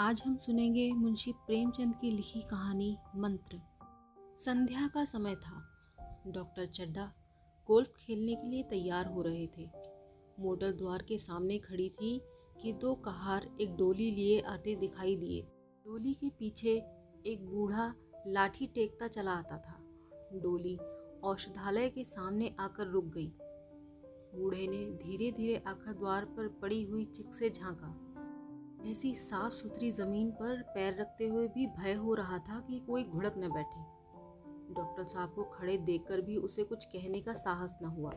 आज हम सुनेंगे मुंशी प्रेमचंद की लिखी कहानी मंत्र। संध्या का समय था। डॉक्टर चड्डा गोल्फ खेलने के लिए तैयार हो रहे थे। मोटर द्वार के सामने खड़ी थी कि दो कहार एक डोली लिए आते दिखाई दिए। डोली के पीछे एक बूढ़ा लाठी टेकता चला आता था। डोली औषधालय के सामने आकर रुक गई। बूढ़े ने धीरे धीरे आकर द्वार पर पड़ी हुई चिक से झांका। ऐसी साफ़ सुथरी ज़मीन पर पैर रखते हुए भी भय हो रहा था कि कोई घुड़क न बैठे। डॉक्टर साहब को खड़े देखकर भी उसे कुछ कहने का साहस न हुआ।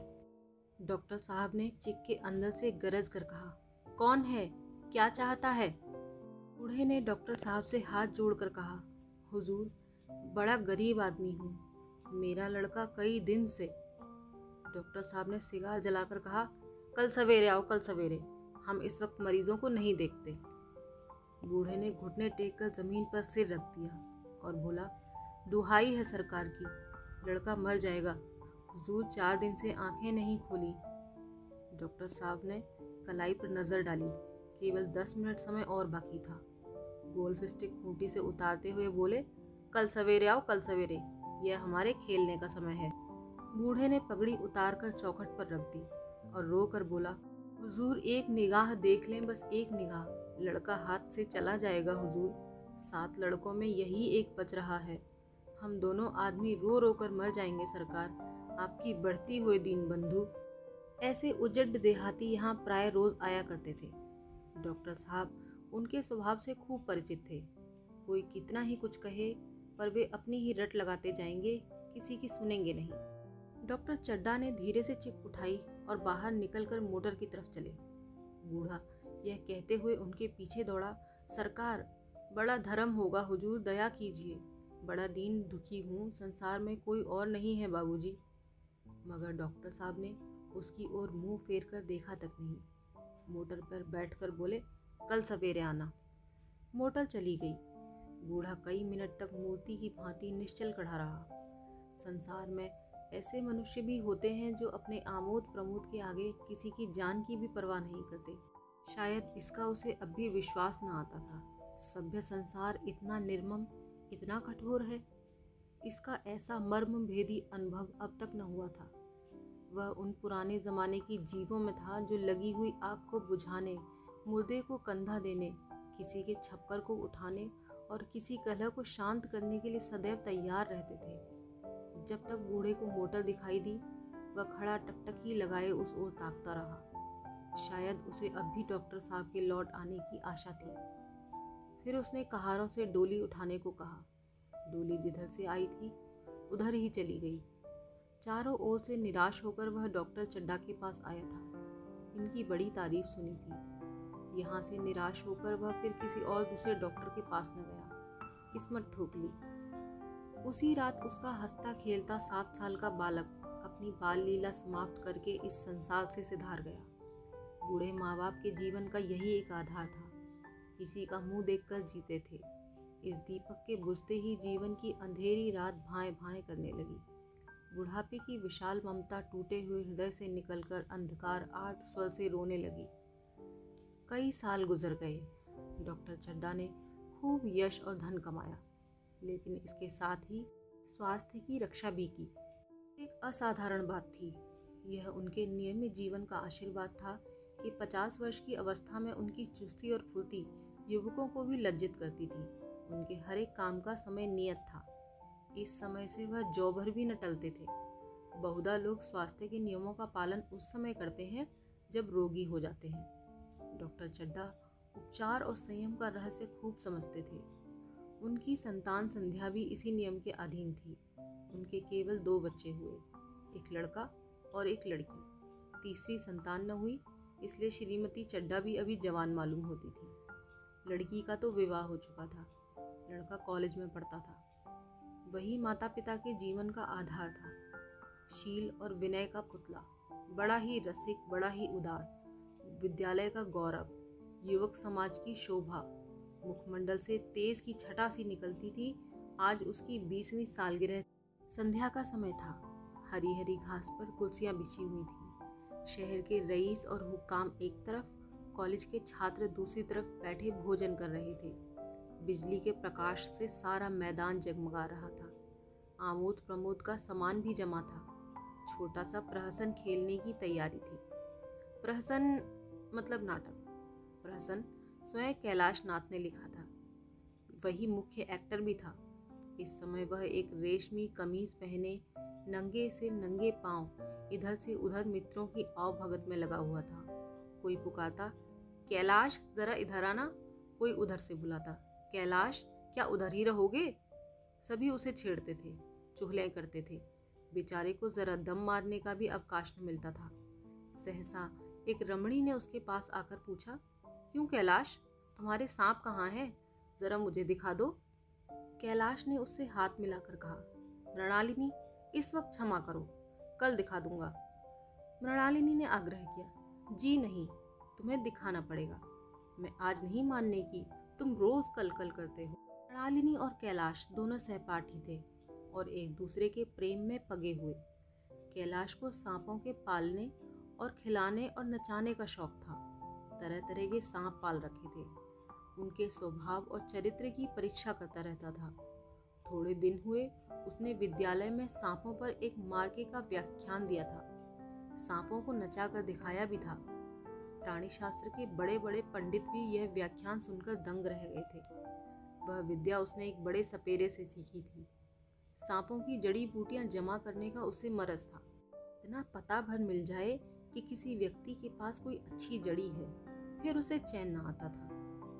डॉक्टर साहब ने चिक के अंदर से गरज कर कहा, कौन है? क्या चाहता है? बूढ़े ने डॉक्टर साहब से हाथ जोड़कर कहा, हुजूर, बड़ा गरीब आदमी हूँ। मेरा लड़का कई दिन से डॉक्टर साहब ने सिगार जलाकर कहा, कल सवेरे आओ, कल सवेरे। हम इस वक्त मरीजों को नहीं देखते। बूढ़े ने घुटने टेक कर ज़मीन पर सिर रख दिया और बोला, दुहाई है सरकार की, लड़का मर जाएगा। हुजूर चार दिन से आँखें नहीं खोली डॉक्टर साहब ने कलाई पर नज़र डाली। केवल दस मिनट समय और बाकी था। गोल्फ स्टिक खूंटी से उतारते हुए बोले, कल सवेरे आओ, कल सवेरे। यह हमारे खेलने का समय है बूढ़े ने पगड़ी उतार कर चौखट पर रख दी और रो कर बोला, हुजूर, एक निगाह देख लें, बस एक निगाह। लड़का हाथ से चला जाएगा, हुजूर। सात लड़कों में यही एक बच रहा है। हम दोनों आदमी रो रो कर मर जाएँगे, सरकार। आपकी बढ़ती हुए दीन बंधु ऐसे उजड देहाती यहाँ प्राय रोज आया करते थे। डॉक्टर साहब उनके स्वभाव से खूब परिचित थे। कोई कितना ही कुछ कहे, पर वे अपनी ही रट लगाते जाएँगे, किसी की सुनेंगे नहीं। डॉक्टर चड्डा ने धीरे से चिक उठाई और बाहर निकलकर मोटर की तरफ़ चले। बूढ़ा यह कहते हुए उनके पीछे दौड़ा, सरकार, बड़ा धर्म होगा हुजूर, दया कीजिए। बड़ा दीन दुखी हूँ, संसार में कोई और नहीं है बाबूजी। मगर डॉक्टर साहब ने उसकी ओर मुँह फेर कर देखा तक नहीं। मोटर पर बैठकर बोले, कल सवेरे आना। मोटर चली गई। बूढ़ा कई मिनट तक मूर्ति की भांति निश्चल खड़ा रहा। संसार में ऐसे मनुष्य भी होते हैं जो अपने आमोद प्रमोद के आगे किसी की जान की भी परवाह नहीं करते। शायद इसका उसे अब भी विश्वास न आता था। सभ्य संसार इतना निर्मम, इतना कठोर है। इसका ऐसा मर्म भेदी अनुभव अब तक न हुआ था। वह उन पुराने ज़माने की जीवों में था जो लगी हुई आग को बुझाने, मुर्दे को कंधा देने, किसी के छप्पर को उठाने और किसी कलह को शांत करने के लिए सदैव तैयार रहते थे। जब तक बूढ़े को मोटर दिखाई दी, वह खड़ा टकटक लगाए उस ओर ताकता रहा। शायद उसे अब भी डॉक्टर साहब के लौट आने की आशा थी। फिर उसने कहारों से डोली उठाने को कहा। डोली जिधर से आई थी, उधर ही चली गई। चारों ओर से निराश होकर वह डॉक्टर चड्डा के पास आया था। इनकी बड़ी तारीफ़ सुनी थी। यहाँ से निराश होकर वह फिर किसी और दूसरे डॉक्टर के पास न गया। किस्मत ठोक ली। उसी रात उसका हंसता खेलता सात साल का बालक अपनी बाल लीला समाप्त करके इस संसार से सिधार गया। बूढ़े माँ बाप के जीवन का यही एक आधार था। इसी का मुँह देखकर जीते थे। इस दीपक के बुझते ही जीवन की अंधेरी रात भाए भाए करने लगी। बुढ़ापे की विशाल ममता टूटे हुए हृदय से निकलकर अंधकार, आर्त स्वर से रोने लगी। कई साल गुजर गए। डॉक्टर चड्डा ने खूब यश और धन कमाया, लेकिन इसके साथ ही स्वास्थ्य की रक्षा भी की। एक असाधारण बात थी। यह उनके नियमित जीवन का आशीर्वाद था कि पचास वर्ष की अवस्था में उनकी चुस्ती और फुर्ती युवकों को भी लज्जित करती थी। उनके हर एक काम का समय नियत था। इस समय से वह जौ भर भी न टलते थे। बहुधा लोग स्वास्थ्य के नियमों का पालन उस समय करते हैं, जब रोगी हो जाते हैं। डॉक्टर चड्डा उपचार और संयम का रहस्य खूब समझते थे। उनकी संतान संध्या भी इसी नियम के अधीन थी। उनके केवल दो बच्चे हुए, एक लड़का और एक लड़की। तीसरी संतान न हुई इसलिए श्रीमती चड्डा भी अभी जवान मालूम होती थी। लड़की का तो विवाह हो चुका था। लड़का कॉलेज में पढ़ता था। वही माता पिता के जीवन का आधार था। शील और विनय का पुतला। बड़ा ही रसिक, बड़ा ही उदार। विद्यालय का गौरव। युवक समाज की शोभा। मुखमंडल से तेज की छटा सी निकलती थी। आज उसकी बीसवीं सालगिरह। संध्या का समय था। हरी हरी घास पर कुर्सियाँ बिछी हुई थी। शहर के रईस और हुक्काम एक तरफ़, कॉलेज के छात्र दूसरी तरफ़ बैठे भोजन कर रहे थे। बिजली के प्रकाश से सारा मैदान जगमगा रहा था। आमोद प्रमोद का सामान भी जमा था। छोटा सा प्रहसन खेलने की तैयारी थी। प्रहसन मतलब नाटक। प्रहसन स्वयं कैलाश नाथ ने लिखा था। वही मुख्य एक्टर भी था। इस समय वह एक रेशमी कमीज पहने नंगे से नंगे पाँव, इधर से उधर मित्रों की आव भगत में लगा हुआ था। कोई पुकारता, कैलाश, जरा इधर आना। कोई उधर से बुलाता, कैलाश, क्या उधर ही रहोगे? सभी उसे छेड़ते थे, चुहलें करते थे। बेचारे को जरा दम मारने का भी अवकाश न मिलता था। सहसा एक रमणी ने उसके पास आकर पूछा, क्यों कैलाश, तुम्हारे सांप कहाँ हैं? जरा मुझे दिखा दो। कैलाश ने उससे हाथ मिलाकर कहा, मृणालिनी इस वक्त क्षमा करो, कल दिखा दूँगा। मृणालिनी ने आग्रह किया, जी नहीं, तुम्हें दिखाना पड़ेगा। मैं आज नहीं मानने की तुम रोज कल कल करते हो। मृणालिनी और कैलाश दोनों सहपाठी थे और एक दूसरे के प्रेम में पगे हुए। कैलाश को सांपों के पालने और खिलाने और नचाने का शौक था। तरह तरह के सांप पाल रखे थे। उनके स्वभाव और चरित्र की परीक्षा करता रहता था। थोड़े दिन हुए उसने विद्यालय में सांपों पर एक मार्के का व्याख्यान दिया था। सांपों को नचा कर दिखाया भी था। प्राणी शास्त्र के बड़े बड़े पंडित भी यह व्याख्यान सुनकर दंग रह गए थे। वह विद्या उसने एक बड़े सपेरे से सीखी थी। सांपों की जड़ी बूटियाँ जमा करने का उसे मरज था। इतना पता भर मिल जाए कि किसी व्यक्ति के पास कोई अच्छी जड़ी है, फिर उसे चैन न आता था।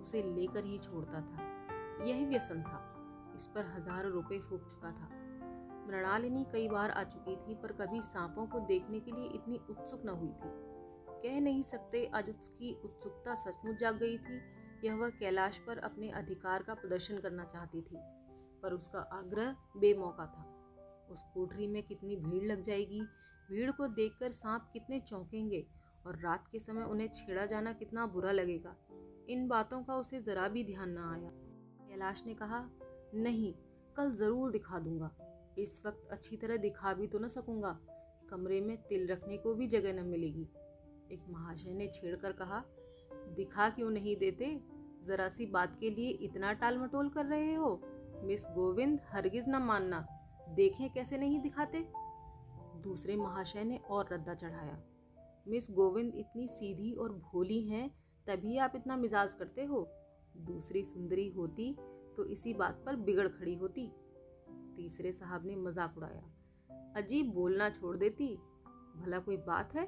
उसे लेकर ही छोड़ता था। यही व्यसन था। इस पर हज़ारों रुपए फूक चुका था। मृणालिनी कई बार आ चुकी थी, पर कभी सांपों को देखने के लिए इतनी उत्सुक न हुई थी। कह नहीं सकते आज उसकी उत्सुकता सचमुच जाग गई थी। यह वह कैलाश पर अपने अधिकार का प्रदर्शन करना चाहती थी, पर उसका आग्रह बेमौका था। उस कोठरी में कितनी भीड़ लग जाएगी? भीड़ को देखकर सांप कितने चौंकेंगे? और रात के समय उन्हें छेड़ा जाना कितना बुरा लगेगा? इन बातों का उसे ज़रा भी ध्यान न आया। कैलाश ने कहा, नहीं, कल ज़रूर दिखा दूँगा। इस वक्त अच्छी तरह दिखा भी तो न सकूँगा। कमरे में तिल रखने को भी जगह न मिलेगी। एक महाशय ने छेड़कर कहा, दिखा क्यों नहीं देते? जरा सी बात के लिए इतना टाल मटोल कर रहे हो? मिस गोविंद, हरगिज न मानना। देखें कैसे नहीं दिखाते? दूसरे महाशय ने और रद्दा चढ़ाया, मिस गोविंद इतनी सीधी और भोली हैं, तभी आप इतना मिजाज करते हो? दूसरी सुंदरी होती तो इसी बात पर बिगड़ खड़ी होती। तीसरे साहब ने मज़ाक उड़ाया। अजीब बोलना छोड़ देती। भला कोई बात है?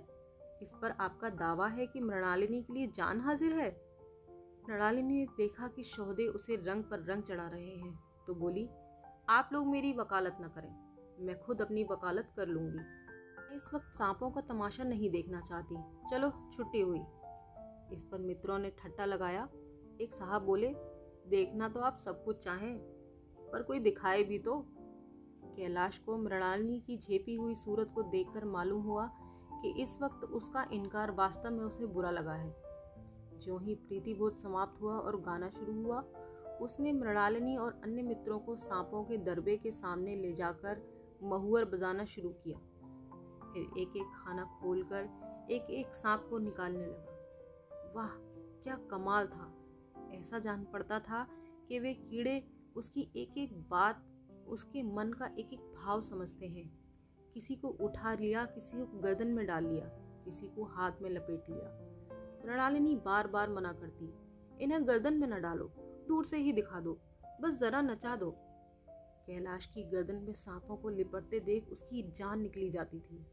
इस पर आपका दावा है कि मृणालिनी के लिए जान हाजिर है? मृणालिनी ने देखा कि शोहदे उसे रंग पर रंग चढ़ा रहे हैं तो बोली, आप लोग मेरी वकालत न करें। मैं खुद अपनी वकालत कर लूँगी। इस वक्त सांपों का तमाशा नहीं देखना चाहती। चलो, छुट्टी हुई। इस पर मित्रों ने ठट्टा लगाया। एक साहब बोले, देखना तो आप सब कुछ चाहें, पर कोई दिखाए भी तो। कैलाश को मृणालिनी की झेपी हुई सूरत को देखकर मालूम हुआ कि इस वक्त उसका इनकार वास्तव में उसे बुरा लगा है। जो ही प्रीतिबोध समाप्त हुआ और गाना शुरू हुआ, उसने मृणालिनी और अन्य मित्रों को सांपों के दरबे के सामने ले जाकर महुअर बजाना शुरू किया। फिर एक एक खाना खोलकर एक एक सांप को निकालने लगा। वाह, क्या कमाल था। ऐसा जान पड़ता था कि वे कीड़े उसकी एक एक बात उसके मन का एक एक भाव समझते हैं। किसी को उठा लिया, किसी को गर्दन में डाल लिया, किसी को हाथ में लपेट लिया। प्रणालिनी बार बार मना करती, इन्हें गर्दन में न डालो, दूर से ही दिखा दो, बस ज़रा नचा दो। कैलाश की गर्दन में सांपों को लिपटते देख उसकी जान निकली जाती थी।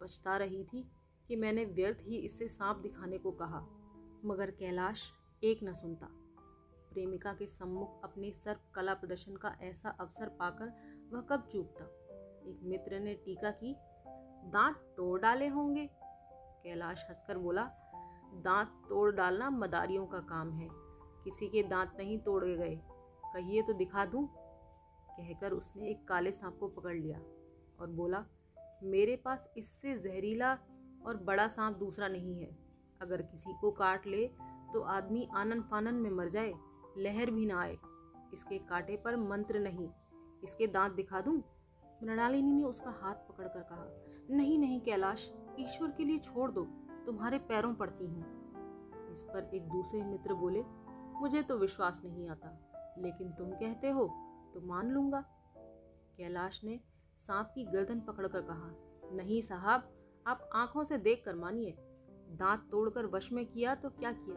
पछता रही थी कि मैंने व्यर्थ ही इससे सांप दिखाने को कहा, मगर कैलाश एक न सुनता। प्रेमिका के सम्मुख अपने सर्व कला प्रदर्शन का ऐसा अवसर पाकर वह कब चूकता? एक मित्र ने टीका की, दांत तोड़ डाले होंगे? कैलाश हंसकर बोला, दांत तोड़ डालना मदारियों का काम है। किसी के दांत नहीं तोड़े गए। कहिए तो दिखा दूँ? कहकर उसने एक काले सांप को पकड़ लिया और बोला, मेरे पास इससे जहरीला और बड़ा सांप दूसरा नहीं है। अगर किसी को काट ले तो आदमी आनन फानन में मर जाए। लहर भी ना आए। इसके काटे पर मंत्र नहीं, इसके दांत दिखा दूँ? मृणालिनी ने उसका हाथ पकड़कर कहा, नहीं नहीं, कैलाश, ईश्वर के लिए छोड़ दो, तुम्हारे पैरों पड़ती हूँ। इस पर एक दूसरे मित्र बोले, मुझे तो विश्वास नहीं आता, लेकिन तुम कहते हो तो मान लूँगा। कैलाश ने सांप की गर्दन पकड़कर कहा, नहीं साहब, आप आँखों से देख कर मानिए, दांत तोड़कर वश में किया तो क्या किया?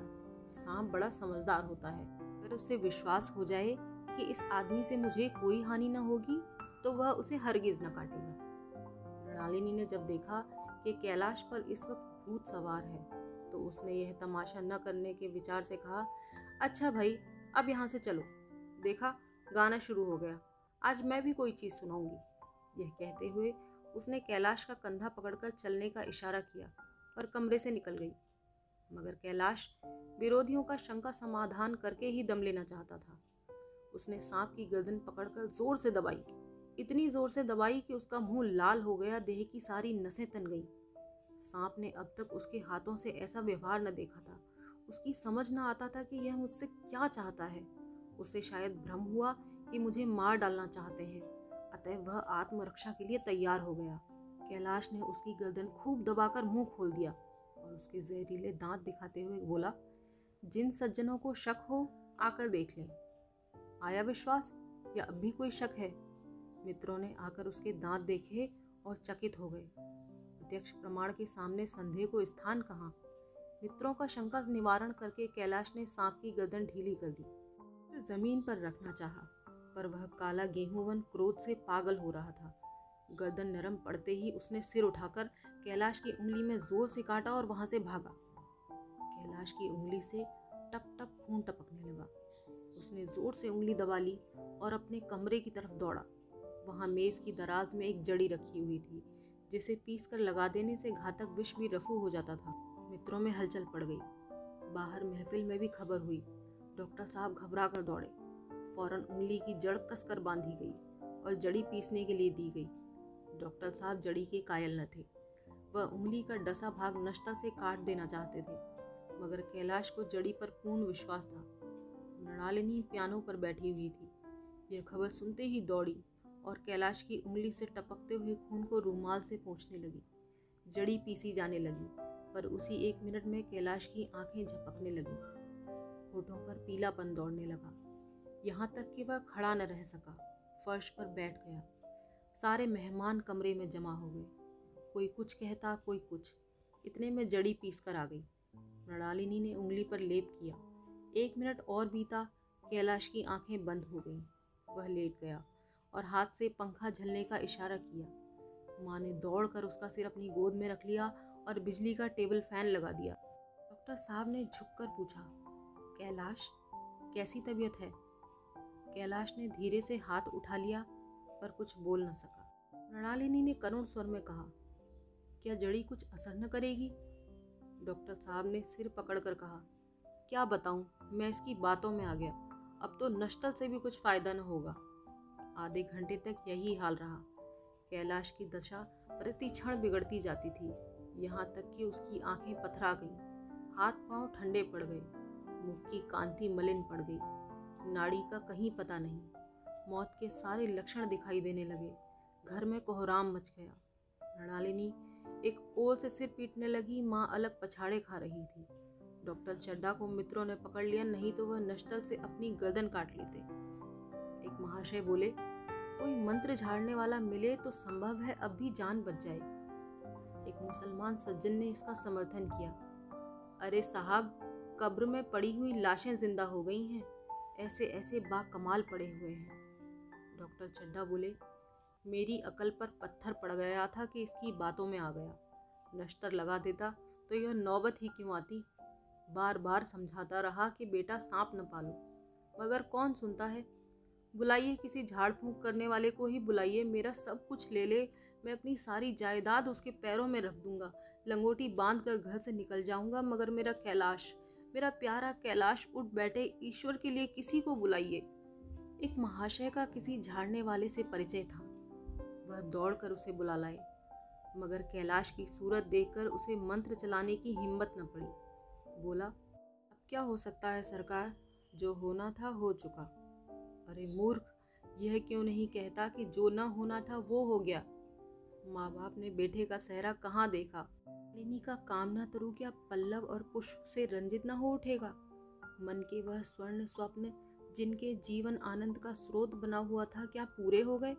सांप बड़ा समझदार होता है। अगर उससे विश्वास हो जाए कि इस आदमी से मुझे कोई हानि न होगी तो वह उसे हरगिज न काटेगा। मृणालिनी ने जब देखा कि कैलाश पर इस वक्त भूत सवार है तो उसने यह तमाशा न करने के विचार से कहा अच्छा भाई, अब यहाँ से चलो। देखा, गाना शुरू हो गया। आज मैं भी कोई चीज़ सुनाऊँगी। यह कहते हुए उसने कैलाश का कंधा पकड़कर चलने का इशारा किया और कमरे से निकल गई। मगर कैलाश विरोधियों का शंका समाधान करके ही दम लेना चाहता था। उसने सांप की गर्दन पकड़कर ज़ोर से दबाई। इतनी ज़ोर से दबाई कि उसका मुँह लाल हो गया, देह की सारी नसें तन गईं। सांप ने अब तक उसके हाथों से ऐसा व्यवहार न देखा था। उसकी समझ न आता था कि यह मुझसे क्या चाहता है। उसे शायद भ्रम हुआ कि मुझे मार डालना चाहते हैं। अतः वह आत्मरक्षा के लिए तैयार हो गया। कैलाश ने उसकी गर्दन खूब दबाकर मुँह खोल दिया और उसके जहरीले दांत दिखाते हुए बोला जिन सज्जनों को शक हो, आकर देख लें। आया विश्वास? या अब भी कोई शक है? मित्रों ने आकर उसके दांत देखे और चकित हो गए। प्रत्यक्ष प्रमाण के सामने संदेह को स्थान कहाँ। मित्रों का शंका निवारण करके कैलाश ने सांप की गर्दन ढीली कर दी। तो ज़मीन पर रखना चाहा, पर वह काला गेहूंवन क्रोध से पागल हो रहा था। गर्दन नरम पड़ते ही उसने सिर उठाकर कैलाश की उंगली में ज़ोर से काटा और वहाँ से भागा। कैलाश की उंगली से टप टप खून टपकने लगा। उसने ज़ोर से उंगली दबा ली और अपने कमरे की तरफ़ दौड़ा। वहाँ मेज़ की दराज में एक जड़ी रखी हुई थी, जिसे पीस कर लगा देने से घातक विष भी रफू हो जाता था। मित्रों में हलचल पड़ गई। बाहर महफिल में भी खबर हुई। डॉक्टर साहब घबरा कर दौड़े। फ़ौरन उंगली की जड़ कसकर बांधी गई और जड़ी पीसने के लिए दी गई। डॉक्टर साहब जड़ी के कायल न थे। वह उंगली का डसा भाग नश्ता से काट देना चाहते थे। मगर कैलाश को जड़ी पर पूर्ण विश्वास था। मृणालिनी पियानो पर बैठी हुई थी। यह खबर सुनते ही दौड़ी और कैलाश की उंगली से टपकते हुए खून को रूमाल से पहुँचने लगी। जड़ी पीसी जाने लगी, पर उसी एक मिनट में कैलाश की आँखें झपकने लगी। होठों पर पीलापन दौड़ने लगा। यहाँ तक कि वह खड़ा न रह सका। फर्श पर बैठ गया। सारे मेहमान कमरे में जमा हो गए। कोई कुछ कहता, कोई कुछ। इतने में जड़ी पीस कर आ गई। मृणालिनी ने उंगली पर लेप किया। एक मिनट और बीता, कैलाश की आँखें बंद हो गईं। वह लेट गया और हाथ से पंखा झलने का इशारा किया। माँ ने दौड़कर उसका सिर अपनी गोद में रख लिया और बिजली का टेबल फ़ैन लगा दिया। डॉक्टर साहब ने झुककर पूछा, कैलाश, कैसी तबीयत है? कैलाश ने धीरे से हाथ उठा लिया, पर कुछ बोल न सका। प्रणालिनी ने करुण स्वर में कहा, क्या जड़ी कुछ असर न करेगी? डॉक्टर साहब ने सिर पकड़कर कहा, क्या बताऊँ, मैं इसकी बातों में आ गया। अब तो नश्तर से भी कुछ फ़ायदा न होगा। आधे घंटे तक यही हाल रहा। कैलाश की दशा प्रति क्षण बिगड़ती जाती थी। यहाँ तक कि उसकी आँखें पथरा गईं। हाथ पाँव ठंडे पड़ गए। मुख की कांति मलिन पड़ गई। नाड़ी का कहीं पता नहीं। मौत के सारे लक्षण दिखाई देने लगे। घर में कोहराम मच गया। प्रणालिनी एक ओल से सिर पीटने लगी, माँ अलग पछाड़े खा रही थी। डॉक्टर चड्डा को मित्रों ने पकड़ लिया, नहीं तो वह नश्तर से अपनी गर्दन काट लेते। एक महाशय बोले, कोई मंत्र झाड़ने वाला मिले तो संभव है अब भी जान बच जाए। एक मुसलमान सज्जन ने इसका समर्थन किया। अरे साहब, कब्र में पड़ी हुई लाशें ज़िंदा हो गई हैं। ऐसे ऐसे बा कमाल पड़े हुए हैं। डॉक्टर चड्डा बोले मेरी अकल पर पत्थर पड़ गया था कि इसकी बातों में आ गया। नश्तर लगा देता तो यह नौबत ही क्यों आती? बार बार समझाता रहा कि बेटा सांप न पालो, मगर कौन सुनता है? बुलाइए किसी झाड़ फूंक करने वाले को ही बुलाइए, मेरा सब कुछ ले ले, मैं अपनी सारी जायदाद उसके पैरों में रख दूँगा। लंगोटी बाँध कर घर से निकल जाऊँगा, मगर मेरा कैलाश, मेरा प्यारा कैलाश उठ बैठे, ईश्वर के लिए किसी को बुलाइए। एक महाशय का किसी झाड़ने वाले से परिचय था। वह दौड़कर उसे बुला लाए। मगर कैलाश की सूरत देखकर उसे मंत्र चलाने की हिम्मत न पड़ी। बोला, अब क्या हो सकता है सरकार? जो होना था हो चुका। अरे मूर्ख, यह क्यों नहीं कहता कि जो न होना था वो हो गया? माँ बाप ने बेटे का सहरा कहाँ देखा? लेनी का कामना तरु क्या पल्लव और पुष्प से रंजित न हो उठेगा? मन के वह स्वर्ण स्वप्न जिनके जीवन आनंद का स्रोत बना हुआ था क्या पूरे हो गए?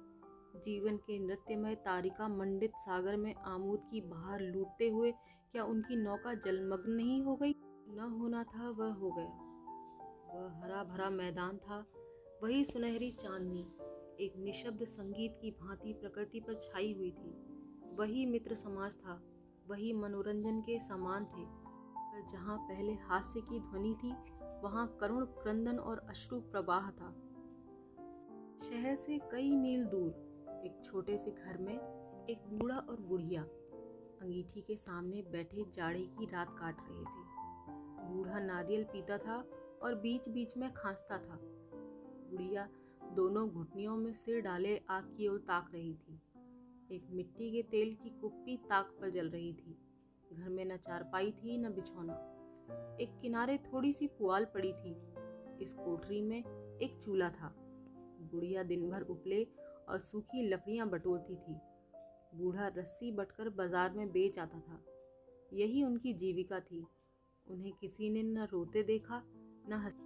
जीवन के नृत्यमय तारिका मंडित सागर में आमूद की बहार लूटते हुए, क्या उनकी नौका जलमग्न नहीं हो गई? न होना था, वह हो गया। वह हरा भरा मैदान था, वही सुनहरी चांदनी। एक निशब्द संगीत की भांति प्रकृति पर छाई हुई थी। वही मित्र समाज था, वही मनोरंजन के समान थे। जहाँ पहले हास्य की ध्वनि थी, वहाँ करुण क्रंदन और अश्रु प्रवाह था। शहर से कई मील दूर एक छोटे से घर में एक बूढ़ा और बुढ़िया अंगीठी के सामने बैठे जाड़े की रात काट रहे थे। बूढ़ा नारियल पीता था और बीच बीच में खांसता था। बुढ़िया दोनों घुटनियों में सिर डाले आग की ओर ताक रही थी। एक मिट्टी के तेल की कुप्पी ताक पर जल रही थी। घर में न चारपाई थी, न बिछौना। एक किनारे थोड़ी सी पुआल पड़ी थी। इस कोठरी में एक चूल्हा था। बुढ़िया दिन भर उपले और सूखी लकड़ियाँ बटोरती थी। बूढ़ा रस्सी बटकर बाज़ार में बेच आता था। यही उनकी जीविका थी। उन्हें किसी ने न रोते देखा, न हंस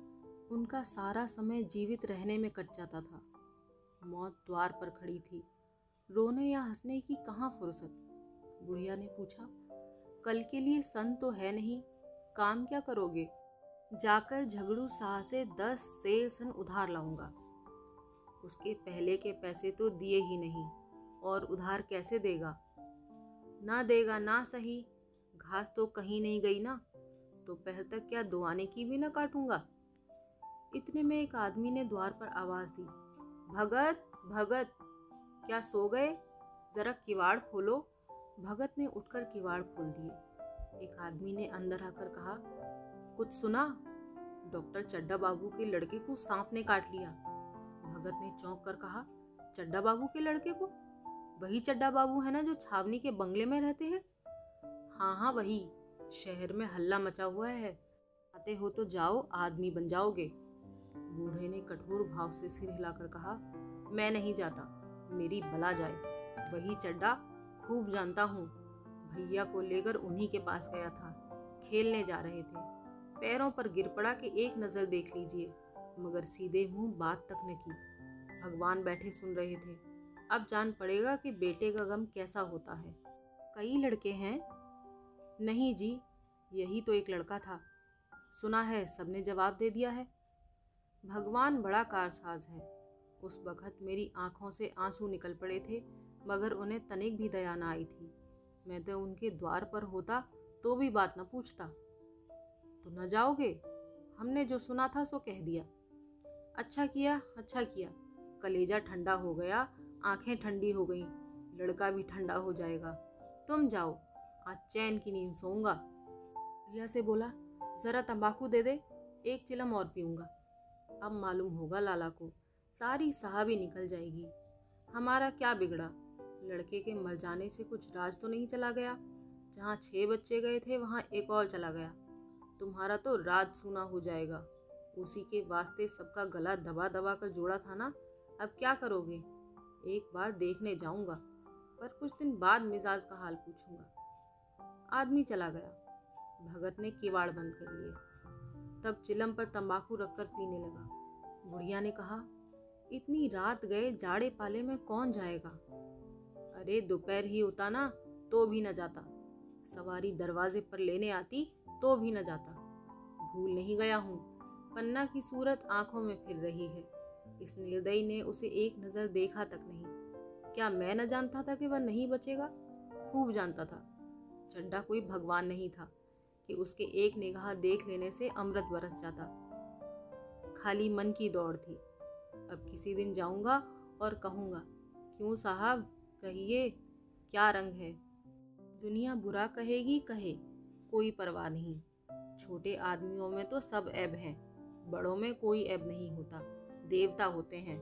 उनका सारा समय जीवित रहने में कट जाता था। मौत द्वार पर खड़ी थी। रोने या हंसने की कहाँ फुर्सत? बुढ़िया ने पूछा, कल के लिए सन तो है नहीं, काम क्या करोगे? जाकर झगड़ू शाह से दस सेल सन उधार लाऊँगा। उसके पहले के पैसे तो दिए ही नहीं, और उधार कैसे देगा? ना देगा ना सही, घास तो कहीं नहीं गई ना तो पहल तक क्या दुआने की भी ना काटूँगा? इतने में एक आदमी ने द्वार पर आवाज़ दी, भगत भगत। क्या सो गए? जरा किवाड़ खोलो। भगत ने उठकर किवाड़ खोल दिए। एक आदमी ने अंदर आकर कहा, कुछ सुना? डॉक्टर चड्डा बाबू के लड़के को सांप ने काट लिया। भगत ने चौंक कर कहा चड्डा बाबू के लड़के को? वही चड्डा बाबू है ना जो छावनी के बंगले में रहते हैं? हाँ हाँ वही, शहर में हल्ला मचा हुआ है। आते हो तो जाओ, आदमी बन जाओगे। बूढ़े ने कठोर भाव से सिर हिलाकर कहा, मैं नहीं जाता, मेरी बला जाए। वही चड्डा खूब जानता हूँ। भैया को लेकर उन्हीं के पास गया था। खेलने जा रहे थे। पैरों पर गिर पड़ा कि एक नज़र देख लीजिए। मगर सीधे मुँह बात तक न की। भगवान बैठे सुन रहे थे। अब जान पड़ेगा कि बेटे का गम कैसा होता है। कई लड़के हैं। नहीं जी, यही तो एक लड़का था। सुना है, सबने जवाब दे दिया है। भगवान बड़ा कारसाज है। उस वक़्त मेरी आँखों से आँसू निकल पड़े थे, मगर उन्हें तनिक भी दया ना आई थी। मैं तो उनके द्वार पर होता तो भी बात न पूछता। तो न जाओगे? हमने जो सुना था, सो कह दिया। अच्छा किया अच्छा किया। कलेजा ठंडा हो गया, आँखें ठंडी हो गईं, लड़का भी ठंडा हो जाएगा। तुम जाओ, आज चैन की नींद सोऊँगा। भैया से बोला, ज़रा तंबाकू दे दे, एक चिलम और पीऊँगा। अब मालूम होगा लाला को, सारी साहबी निकल जाएगी। हमारा क्या बिगड़ा? लड़के के मर जाने से कुछ राज तो नहीं चला गया? जहाँ छः बच्चे गए थे, वहाँ एक और चला गया। तुम्हारा तो राज सुना हो जाएगा। उसी के वास्ते सबका गला दबा दबा कर जोड़ा था ना? अब क्या करोगे? एक बार देखने जाऊँगा, पर कुछ दिन बाद मिजाज का हाल पूछूँगा। आदमी चला गया। भगत ने किवाड़ बंद कर लिए। तब चिलम पर तंबाकू रखकर पीने लगा। बुढ़िया ने कहा, इतनी रात गए, जाड़े पाले में कौन जाएगा? अरे, दोपहर ही होता ना तो भी न जाता। सवारी दरवाजे पर लेने आती तो भी न जाता। भूल नहीं गया हूँ। पन्ना की सूरत आँखों में फिर रही है। इस निर्दयी ने उसे एक नज़र देखा तक नहीं। क्या मैं न जानता था कि वह नहीं बचेगा? खूब जानता था। चड्डा कोई भगवान नहीं था कि उसके एक निगाह देख लेने से अमृत बरस जाता। खाली मन की दौड़ थी। अब किसी दिन जाऊँगा और कहूँगा, क्यों साहब? कहिए, क्या रंग है? दुनिया बुरा कहेगी कहे, कोई परवाह नहीं। छोटे आदमियों में तो सब ऐब हैं। बड़ों में कोई ऐब नहीं होता। देवता होते हैं।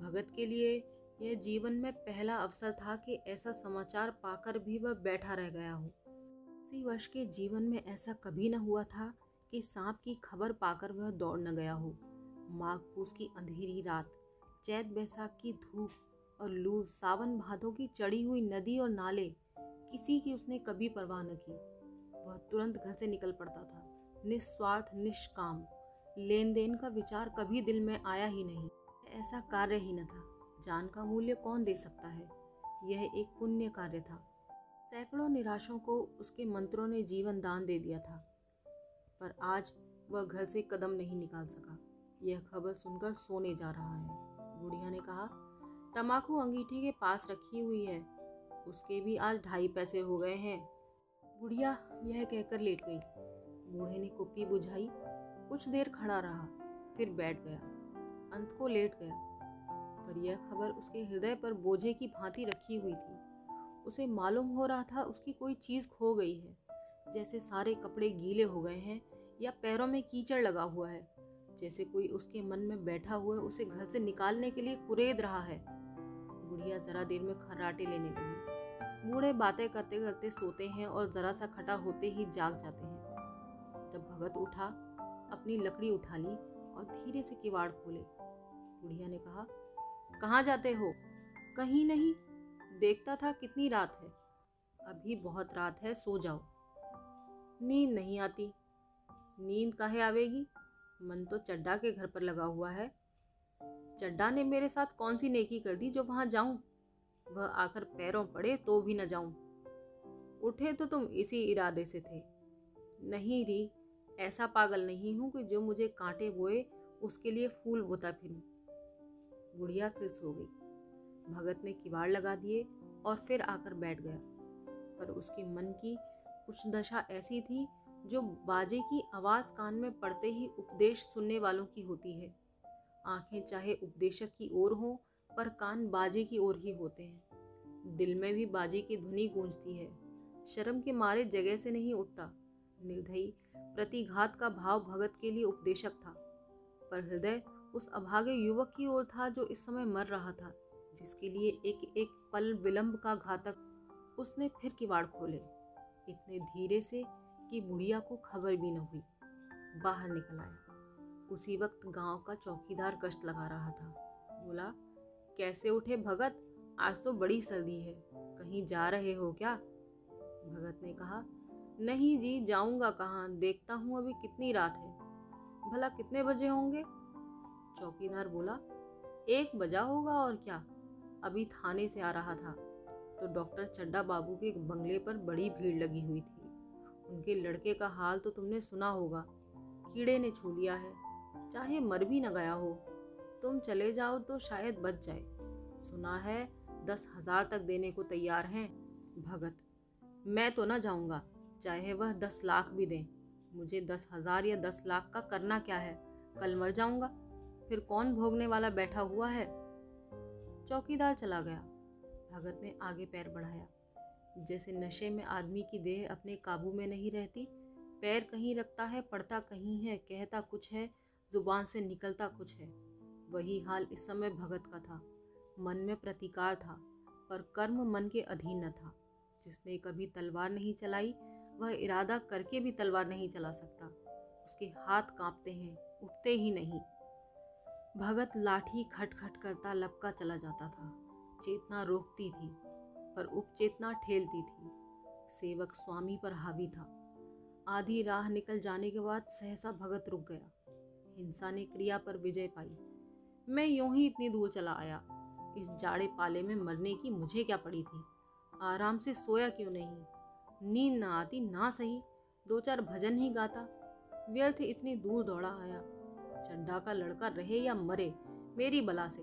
भगत के लिए यह जीवन में पहला अवसर था कि ऐसा समाचार पाकर भी वह बैठा रह गया हो। अस्सी वर्ष के जीवन में ऐसा कभी न हुआ था कि सांप की खबर पाकर वह दौड़ न गया हो। माघ पूस की अंधेरी रात, चैत बैसाख की धूप और लू, सावन भादों की चढ़ी हुई नदी और नाले, किसी की उसने कभी परवाह न की। वह तुरंत घर से निकल पड़ता था। निस्वार्थ, निष्काम। लेन देन का विचार कभी दिल में आया ही नहीं। ऐसा कार्य ही न था। जान का मूल्य कौन दे सकता है? यह एक पुण्य कार्य था। सैकड़ों निराशों को उसके मंत्रों ने जीवन दान दे दिया था। पर आज वह घर से कदम नहीं निकाल सका। यह खबर सुनकर सोने जा रहा है। बुढ़िया ने कहा तमाकू अंगीठी के पास रखी हुई है। उसके भी आज ढाई पैसे हो गए हैं। बुढ़िया यह कहकर लेट गई। बूढ़े ने कुप्पी बुझाई। कुछ देर खड़ा रहा, फिर बैठ गया। अंत को लेट गया। पर यह खबर उसके हृदय पर बोझे की भांति रखी हुई थी। उसे मालूम हो रहा था उसकी कोई चीज़ खो गई है, जैसे सारे कपड़े गीले हो गए हैं या पैरों में कीचड़ लगा हुआ है, जैसे कोई उसके मन में बैठा हुआ उसे घर से निकालने के लिए कुरेद रहा है। बुढ़िया जरा देर में खर्राटे लेने लगी। बूढ़े बातें करते करते सोते हैं और जरा सा खटा होते ही जाग जाते हैं। जब भगत उठा अपनी लकड़ी उठा ली और धीरे से किवाड़ खोले। बुढ़िया ने कहा, कहाँ जाते हो? कहीं नहीं, देखता था कितनी रात है। अभी बहुत रात है, सो जाओ। नींद नहीं आती। नींद काहे आवेगी? मन तो चड्डा के घर पर लगा हुआ है। चड्डा ने मेरे साथ कौन सी नेकी कर दी जो वहाँ जाऊँ? वह आकर पैरों पड़े तो भी न जाऊँ। उठे तो तुम इसी इरादे से थे। नहीं री ऐसा पागल नहीं हूँ कि जो मुझे कांटे बोए, उसके लिए फूल बोता फिरूं। बुढ़िया फिर सो गई। भगत ने किवाड़ लगा दिए और फिर आकर बैठ गया। पर उसके मन की कुछ दशा ऐसी थी, जो बाजे की आवाज़ कान में पड़ते ही उपदेश सुनने वालों की होती है। आँखें चाहे उपदेशक की ओर हों, पर कान बाजे की ओर ही होते हैं। दिल में भी बाजे की ध्वनि गूंजती है। शर्म के मारे जगह से नहीं उठता। निर्दयी, प्रतिघात का भाव भगत के लिए उपदेशक था। पर हृदय उस अभागे युवक की ओर था जो इस समय मर रहा था, जिसके लिए एक एक पल विलंब का घातक उसने फिर किवाड़ खोले। इतने धीरे से कि बुढ़िया को खबर भी न हुई। बाहर निकल आया। उसी वक्त गाँव का चौकीदार कष्ट लगा रहा था। बोला, कैसे उठे भगत? आज तो बड़ी सर्दी है। कहीं जा रहे हो क्या? भगत ने कहा नहीं जी, जाऊँगा कहाँ? देखता हूँ अभी कितनी रात है। भला कितने बजे होंगे? चौकीदार बोला, एक बजा होगा और क्या? अभी थाने से आ रहा था तो डॉक्टर चड्डा बाबू के बंगले पर बड़ी भीड़ लगी हुई थी। उनके लड़के का हाल तो तुमने सुना होगा। कीड़े ने छू लिया है, चाहे मर भी न गया हो। तुम चले जाओ तो शायद बच जाए। सुना है दस हज़ार तक देने को तैयार हैं। भगत, मैं तो ना जाऊँगा। चाहे वह दस लाख भी दें। मुझे दस हज़ार या दस लाख का करना क्या है? कल मर जाऊँगा। फिर कौन भोगने वाला बैठा हुआ है? चौकीदार चला गया। भगत ने आगे पैर बढ़ाया। जैसे नशे में आदमी की देह अपने काबू में नहीं रहती, पैर कहीं रखता है पड़ता कहीं है, कहता कुछ है, ज़ुबान से निकलता कुछ है। वही हाल इस समय भगत का था। मन में प्रतिकार था, पर कर्म मन के अधीन न था। जिसने कभी तलवार नहीं चलाई वह इरादा करके भी तलवार नहीं चला सकता। उसके हाथ कांपते हैं, उठते ही नहीं। भगत लाठी खटखट करता लपका चला जाता था। चेतना रोकती थी, पर उपचेतना ठेलती थी। सेवक स्वामी पर हावी था। आधी राह निकल जाने के बाद सहसा भगत रुक गया। हिंसा ने क्रिया पर विजय पाई। मैं यूँ ही इतनी दूर चला आया। इस जाड़े पाले में मरने की मुझे क्या पड़ी थी? आराम से सोया क्यों नहीं? नींद ना आती, ना सही। दो चार भजन ही गाता। व्यर्थ इतनी दूर दौड़ा आया। चड्डा का लड़का रहे या मरे, मेरी बला से।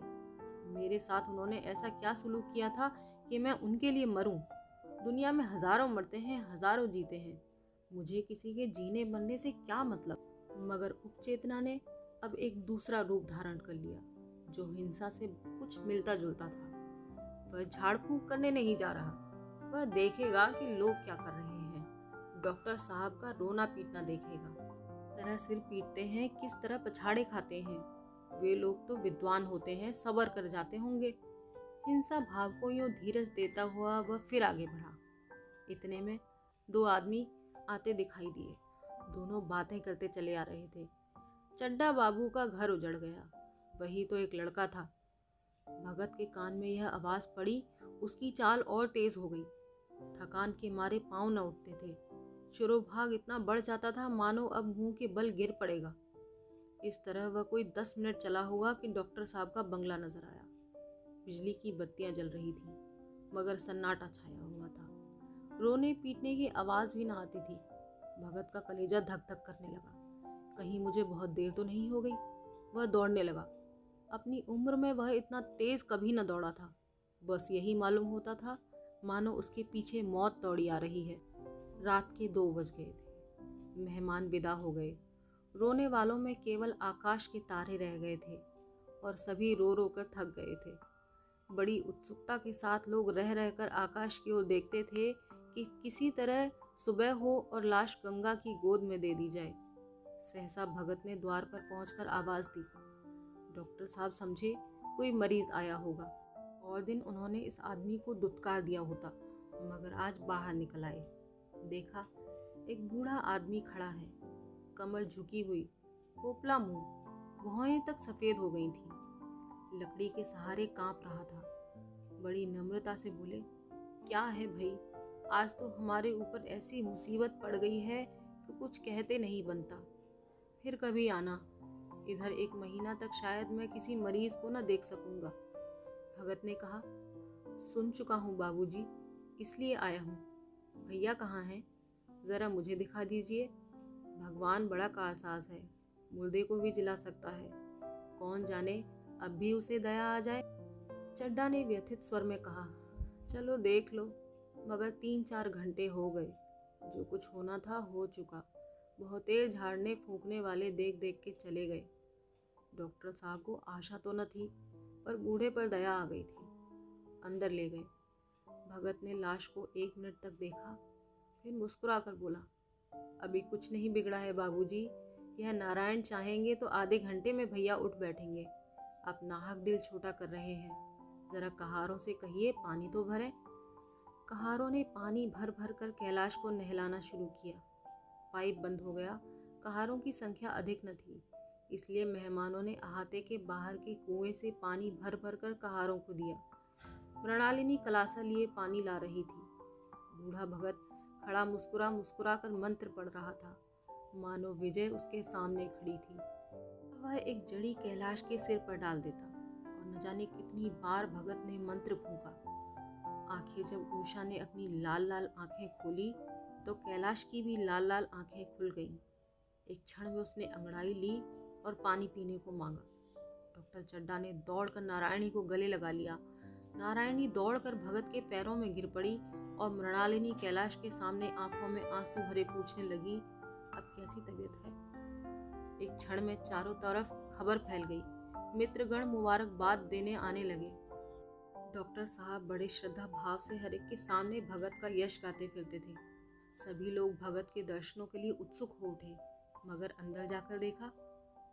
मेरे साथ उन्होंने ऐसा क्या सुलूक किया था कि मैं उनके लिए मरूं? दुनिया में हज़ारों मरते हैं, हज़ारों जीते हैं। मुझे किसी के जीने बनने से क्या मतलब? मगर उपचेतना ने अब एक दूसरा रूप धारण कर लिया, जो हिंसा से कुछ मिलता जुलता था। वह झाड़ फूक करने नहीं जा रहा। वह देखेगा कि लोग क्या कर रहे हैं। डॉक्टर साहब का रोना पीटना देखेगा। तरह सिर पीटते हैं, किस तरह पछाड़े खाते हैं। वे लोग तो विद्वान होते हैं, सबर कर जाते होंगे। हिंसा भाव को यूँ धीरज देता हुआ वह फिर आगे बढ़ा। इतने में दो आदमी आते दिखाई दिए। दोनों बातें करते चले आ रहे थे। चड्डा बाबू का घर उजड़ गया। वही तो एक लड़का था। भगत के कान में यह आवाज़ पड़ी, उसकी चाल और तेज हो गई। थकान के मारे पाँव न उठते थे। शुरू भाग इतना बढ़ जाता था, मानो अब मुँह के बल गिर पड़ेगा। इस तरह वह कोई दस मिनट चला होगा कि डॉक्टर साहब का बंगला नज़र आया। बिजली की बत्तियाँ जल रही थी, मगर सन्नाटा छाया हुआ था। रोने पीटने की आवाज़ भी ना आती थी। भगत का कलेजा धक धक करने लगा। कहीं मुझे बहुत देर तो नहीं हो गई। वह दौड़ने लगा। अपनी उम्र में वह इतना तेज़ कभी न दौड़ा था। बस यही मालूम होता था मानो उसके पीछे मौत दौड़ी आ रही है। रात के दो बज गए थे। मेहमान विदा हो गए। रोने वालों में केवल आकाश के तारे रह गए थे और सभी रो रो कर थक गए थे। बड़ी उत्सुकता के साथ लोग रह रहकर आकाश की ओर देखते थे कि किसी तरह सुबह हो और लाश गंगा की गोद में दे दी जाए। सहसा भगत ने द्वार पर पहुंचकर आवाज़ दी। डॉक्टर साहब समझे कोई मरीज़ आया होगा। और दिन उन्होंने इस आदमी को दुत्कार दिया होता, मगर आज बाहर निकल आए। देखा, एक बूढ़ा आदमी खड़ा है। कमर झुकी हुई, पोपला मुँह भौएँ तक सफ़ेद हो गई थी। लकड़ी के सहारे काँप रहा था। बड़ी नम्रता से बोले, क्या है भाई, आज तो हमारे ऊपर ऐसी मुसीबत पड़ गई है कि कुछ कहते नहीं बनता। फिर कभी आना, इधर एक महीना तक शायद मैं किसी मरीज़ को ना देख सकूँगा। भगत ने कहा, सुन चुका हूँ बाबूजी, इसलिए आया हूँ। भैया कहाँ हैं? ज़रा मुझे दिखा दीजिए। भगवान बड़ा कारसाज है, मुर्दे को भी जिला सकता है। कौन जाने, अब भी उसे दया आ जाए? चड्डा ने व्यथित स्वर में कहा, चलो देख लो, मगर तीन चार घंटे हो गए। जो कुछ होना था, हो चुका। बहुत तेज झाड़ने फूकने वाले देख देख के चले गए। डॉक्टर साहब को आशा तो न थी पर बूढ़े पर दया आ गई थी। अंदर ले गए। भगत ने लाश को एक मिनट तक देखा, फिर मुस्कुरा कर बोला, अभी कुछ नहीं बिगड़ा है बाबूजी। यह नारायण चाहेंगे तो आधे घंटे में भैया उठ बैठेंगे। आप नाहक दिल छोटा कर रहे हैं। ज़रा कहारों से कहिए पानी तो भरें। कहारों ने पानी भर भर कर कैलाश को नहलाना शुरू किया। पाइप बंद हो गया। कहारों की संख्या अधिक न थी। इसलिए मेहमानों ने अहाते के बाहर के कुएँ से पानी भर भर कर कहारों को दिया। मृणालिनी कलासा लिए पानी ला रही थी। बूढ़ा भगत खड़ा मुस्कुरा मुस्कुरा कर मंत्र पढ़ रहा था। मानो विजय उसके सामने खड़ी थी। वह एक जड़ी कैलाश के सिर पर डाल देता और न जाने कितनी बार भगत ने मंत्र फूका आँखें जब उषा ने अपनी लाल लाल आँखें खोली तो कैलाश की भी लाल लाल आँखें खुल गईं। एक क्षण में उसने अंगड़ाई ली और पानी पीने को मांगा। डॉक्टर चड्डा ने दौड़कर नारायणी को गले लगा लिया। नारायणी दौड़कर भगत के पैरों में गिर पड़ी और मृणालिनी कैलाश के सामने आँखों में आँसू भरे पूछने लगी, अब कैसी तबीयत है? एक क्षण में चारों तरफ़ खबर फैल गई। मित्रगण मुबारकबाद देने आने लगे। डॉक्टर साहब बड़े श्रद्धा भाव से हर एक के सामने भगत का यश गाते फिरते थे। सभी लोग भगत के दर्शनों के लिए उत्सुक हो उठे, मगर अंदर जाकर देखा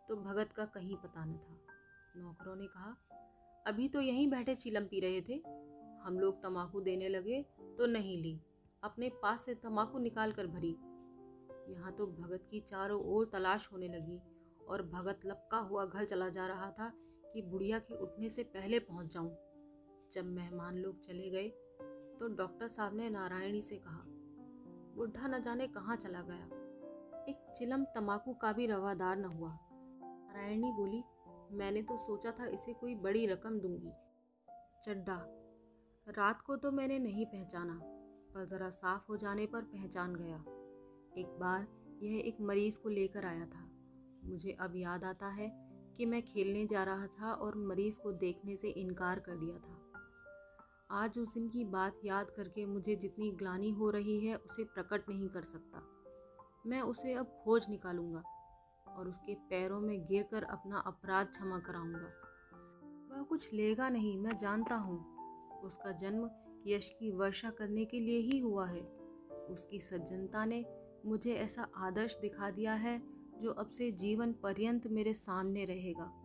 तो भगत का कहीं पता न था। नौकरों ने कहा, अभी तो यहीं बैठे चिलम पी रहे थे। हम लोग तमाकू देने लगे तो नहीं ली। अपने पास से तमाकू निकाल कर भरी। यहाँ तो भगत की चारों ओर तलाश होने लगी और भगत लपका हुआ घर चला जा रहा था कि बुढ़िया के उठने से पहले पहुँच जाऊँ। जब मेहमान लोग चले गए तो डॉक्टर साहब ने नारायणी से कहा, बुढ़ा न जाने कहाँ चला गया? एक चिलम तमाकू का भी रवादार न हुआ। नारायणी बोली, मैंने तो सोचा था इसे कोई बड़ी रकम दूँगी। चड्डा रात को तो मैंने नहीं पहचाना, पर ज़रा साफ़ हो जाने पर पहचान गया। एक बार यह एक मरीज़ को लेकर आया था। मुझे अब याद आता है कि मैं खेलने जा रहा था और मरीज़ को देखने से इनकार कर दिया था। आज उस दिन की बात याद करके मुझे जितनी ग्लानी हो रही है, उसे प्रकट नहीं कर सकता। मैं उसे अब खोज निकालूँगा। और उसके पैरों में गिरकर अपना अपराध क्षमा कराऊँगा। वह कुछ लेगा नहीं, मैं जानता हूँ। उसका जन्म यश की वर्षा करने के लिए ही हुआ है। उसकी सज्जनता ने मुझे ऐसा आदर्श दिखा दिया है, जो अब से जीवन पर्यंत मेरे सामने रहेगा।